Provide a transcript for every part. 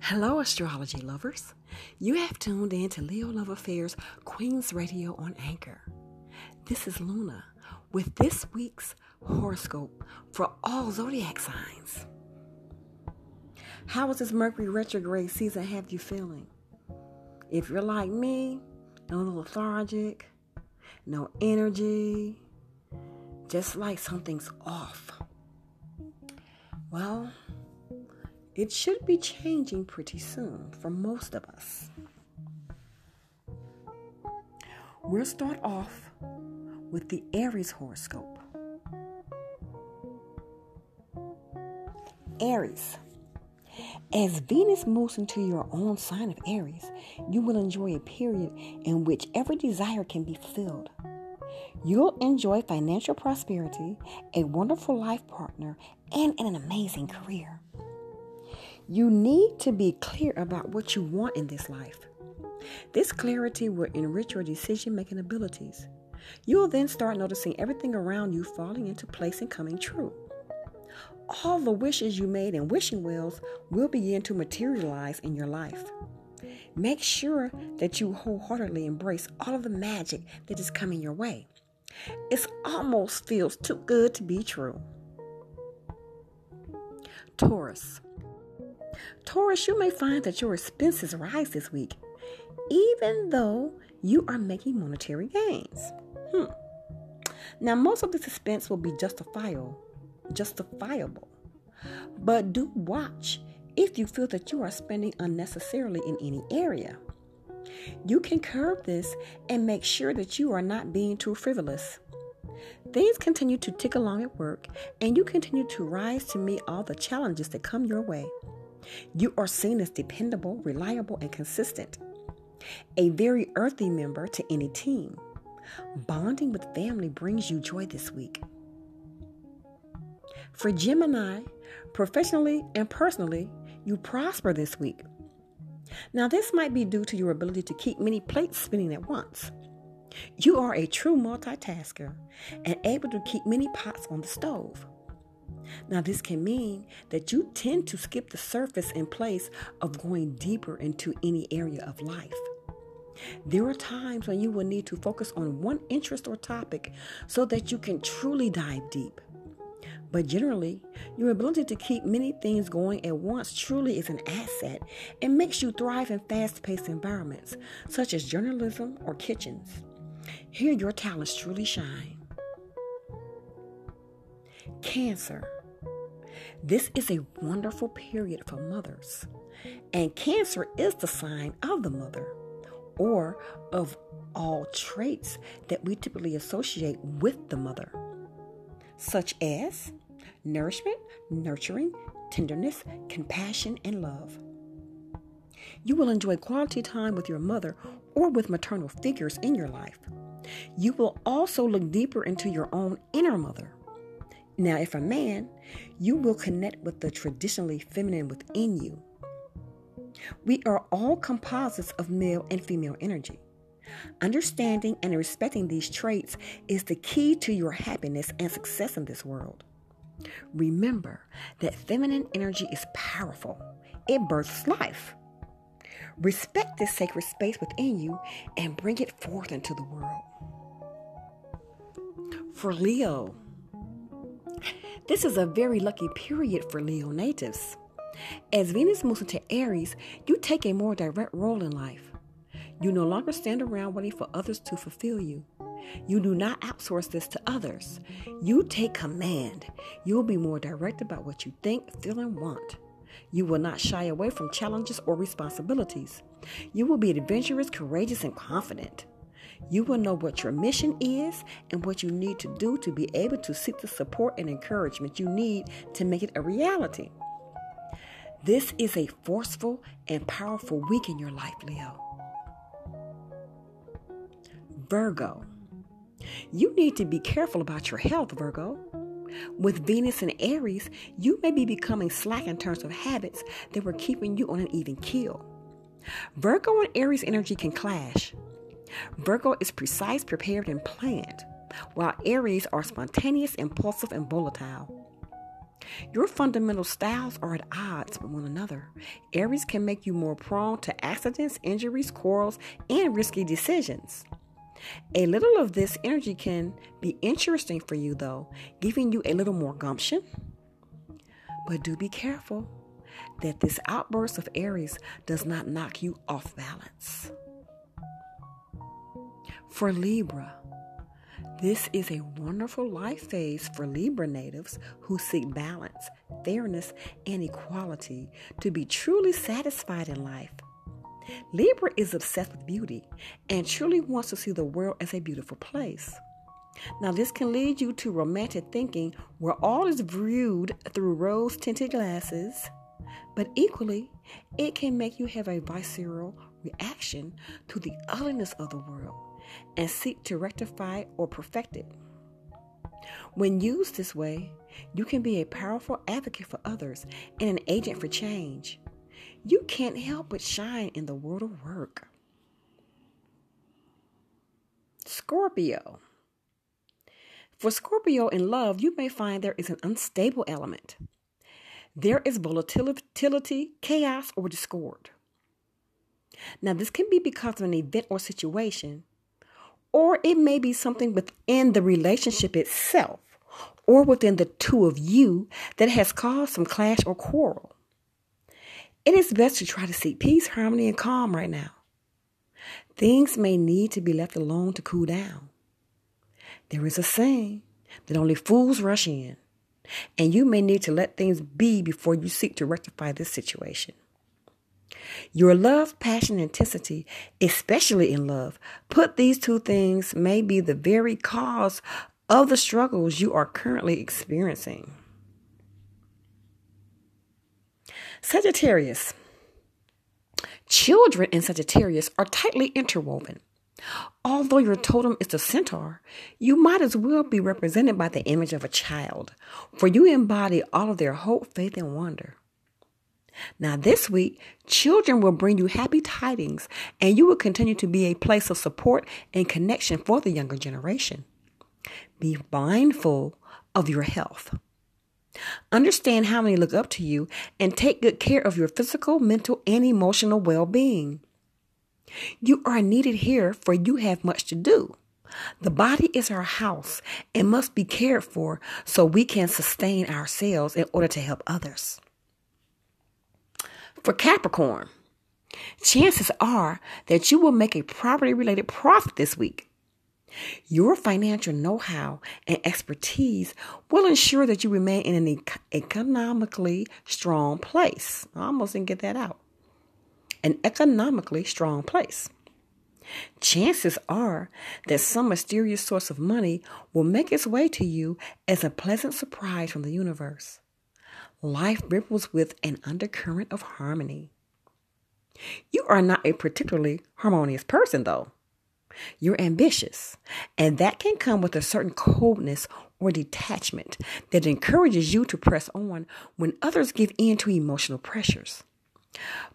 Hello, astrology lovers. You have tuned in to Leo Love Affairs Queen's Radio on Anchor. This is Luna with this week's horoscope for all zodiac signs. How is this Mercury retrograde season have you feeling? If you're like me, a little lethargic, no energy, just like something's off. Well, it should be changing pretty soon for most of us. We'll start off with the Aries horoscope. Aries. As Venus moves into your own sign of Aries, you will enjoy a period in which every desire can be fulfilled. You'll enjoy financial prosperity, a wonderful life partner, and an amazing career. You need to be clear about what you want in this life. This clarity will enrich your decision making abilities. You will then start noticing everything around you falling into place and coming true. All the wishes you made in wishing wells will begin to materialize in your life. Make sure that you wholeheartedly embrace all of the magic that is coming your way. It almost feels too good to be true. Taurus. Taurus, you may find that your expenses rise this week, even though you are making monetary gains. Hmm. Now, most of this expense will be justifiable, justifiable, but do watch if you feel that you are spending unnecessarily in any area. You can curb this and make sure that you are not being too frivolous. Things continue to tick along at work, and you continue to rise to meet all the challenges that come your way. You are seen as dependable, reliable, and consistent. A very earthy member to any team. Bonding with family brings you joy this week. For Gemini, professionally and personally, you prosper this week. Now, this might be due to your ability to keep many plates spinning at once. You are a true multitasker and able to keep many pots on the stove. Now, this can mean that you tend to skip the surface in place of going deeper into any area of life. There are times when you will need to focus on one interest or topic so that you can truly dive deep. But generally, your ability to keep many things going at once truly is an asset and makes you thrive in fast paced environments, such as journalism or kitchens. Here, your talents truly shine. Cancer. This is a wonderful period for mothers, and Cancer is the sign of the mother or of all traits that we typically associate with the mother, such as nourishment, nurturing, tenderness, compassion, and love. You will enjoy quality time with your mother or with maternal figures in your life. You will also look deeper into your own inner mother now, if a man, you will connect with the traditionally feminine within you. We are all composites of male and female energy. Understanding and respecting these traits is the key to your happiness and success in this world. Remember that feminine energy is powerful, it births life. Respect this sacred space within you and bring it forth into the world. For Leo, this is a very lucky period for Leo natives. As Venus moves into Aries, you take a more direct role in life. You no longer stand around waiting for others to fulfill you. You do not outsource this to others. You take command. You will be more direct about what you think, feel, and want. You will not shy away from challenges or responsibilities. You will be adventurous, courageous, and confident. You will know what your mission is and what you need to do to be able to seek the support and encouragement you need to make it a reality. This is a forceful and powerful week in your life, Leo. Virgo. You need to be careful about your health, Virgo. With Venus and Aries, you may be becoming slack in terms of habits that were keeping you on an even keel. Virgo and Aries energy can clash. Virgo is precise, prepared, and planned, while Aries are spontaneous, impulsive, and volatile. Your fundamental styles are at odds with one another. Aries can make you more prone to accidents, injuries, quarrels, and risky decisions. A little of this energy can be interesting for you, though, giving you a little more gumption. But do be careful that this outburst of Aries does not knock you off balance. For Libra, this is a wonderful life phase for Libra natives who seek balance, fairness, and equality to be truly satisfied in life. Libra is obsessed with beauty and truly wants to see the world as a beautiful place. Now, this can lead you to romantic thinking where all is viewed through rose tinted glasses, but equally, it can make you have a visceral reaction to the ugliness of the world and seek to rectify or perfect it. When used this way, you can be a powerful advocate for others and an agent for change. You can't help but shine in the world of work. Scorpio. For Scorpio in love, you may find there is an unstable element. There is volatility, chaos, or discord. Now, this can be because of an event or situation, or it may be something within the relationship itself or within the two of you that has caused some clash or quarrel. It is best to try to seek peace, harmony, and calm right now. Things may need to be left alone to cool down. There is a saying that only fools rush in, and you may need to let things be before you seek to rectify this situation. Your love, passion, intensity, especially in love, put these two things may be the very cause of the struggles you are currently experiencing. Sagittarius. Children in Sagittarius are tightly interwoven. Although your totem is the centaur, you might as well be represented by the image of a child, for you embody all of their hope, faith, and wonder. Now, this week, children will bring you happy tidings, and you will continue to be a place of support and connection for the younger generation. Be mindful of your health. Understand how many look up to you and take good care of your physical, mental, and emotional well being. You are needed here, for you have much to do. The body is our house and must be cared for so we can sustain ourselves in order to help others. For Capricorn, chances are that you will make a property related profit this week. Your financial know how and expertise will ensure that you remain in an economically strong place. I almost didn't get that out. An economically strong place. Chances are that some mysterious source of money will make its way to you as a pleasant surprise from the universe. Life ripples with an undercurrent of harmony. You are not a particularly harmonious person, though. You're ambitious, and that can come with a certain coldness or detachment that encourages you to press on when others give in to emotional pressures.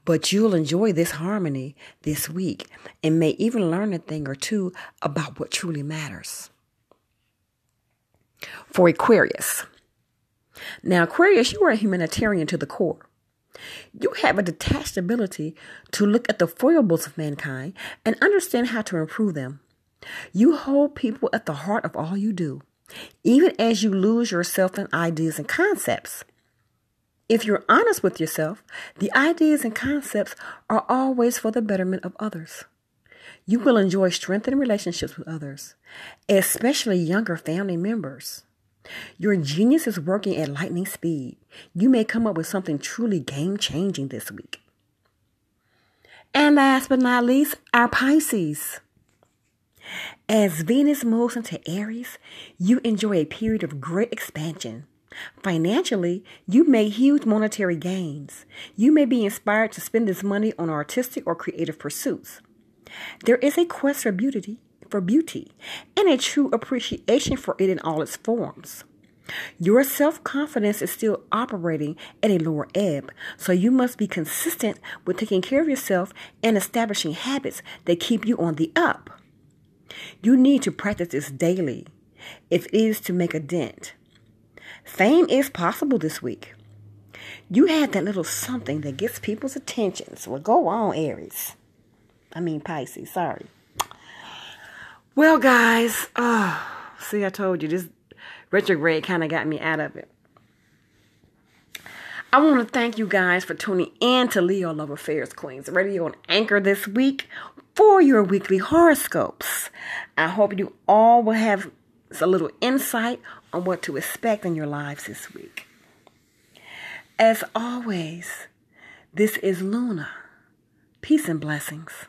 But you'll enjoy this harmony this week and may even learn a thing or two about what truly matters. For Aquarius. Now, Aquarius, you are a humanitarian to the core. You have a detached ability to look at the foibles of mankind and understand how to improve them. You hold people at the heart of all you do, even as you lose yourself in ideas and concepts. If you're honest with yourself, the ideas and concepts are always for the betterment of others. You will enjoy strengthening relationships with others, especially younger family members. Your genius is working at lightning speed. You may come up with something truly game changing this week. And last but not least, our Pisces. As Venus moves into Aries, you enjoy a period of great expansion. Financially, you make huge monetary gains. You may be inspired to spend this money on artistic or creative pursuits. There is a quest for beauty, for beauty and a true appreciation for it in all its forms. Your self confidence is still operating at a lower ebb, so you must be consistent with taking care of yourself and establishing habits that keep you on the up. You need to practice this daily if it is to make a dent. Fame is possible this week. You had that little something that gets people's attention. So go on, Aries. I mean Pisces, sorry. Well, guys, oh, see, I told you this retrograde kind of got me out of it. I want to thank you guys for tuning in to Leo Love Affairs Queens Radio on Anchor this week for your weekly horoscopes. I hope you all will have a little insight on what to expect in your lives this week. As always, this is Luna. Peace and blessings.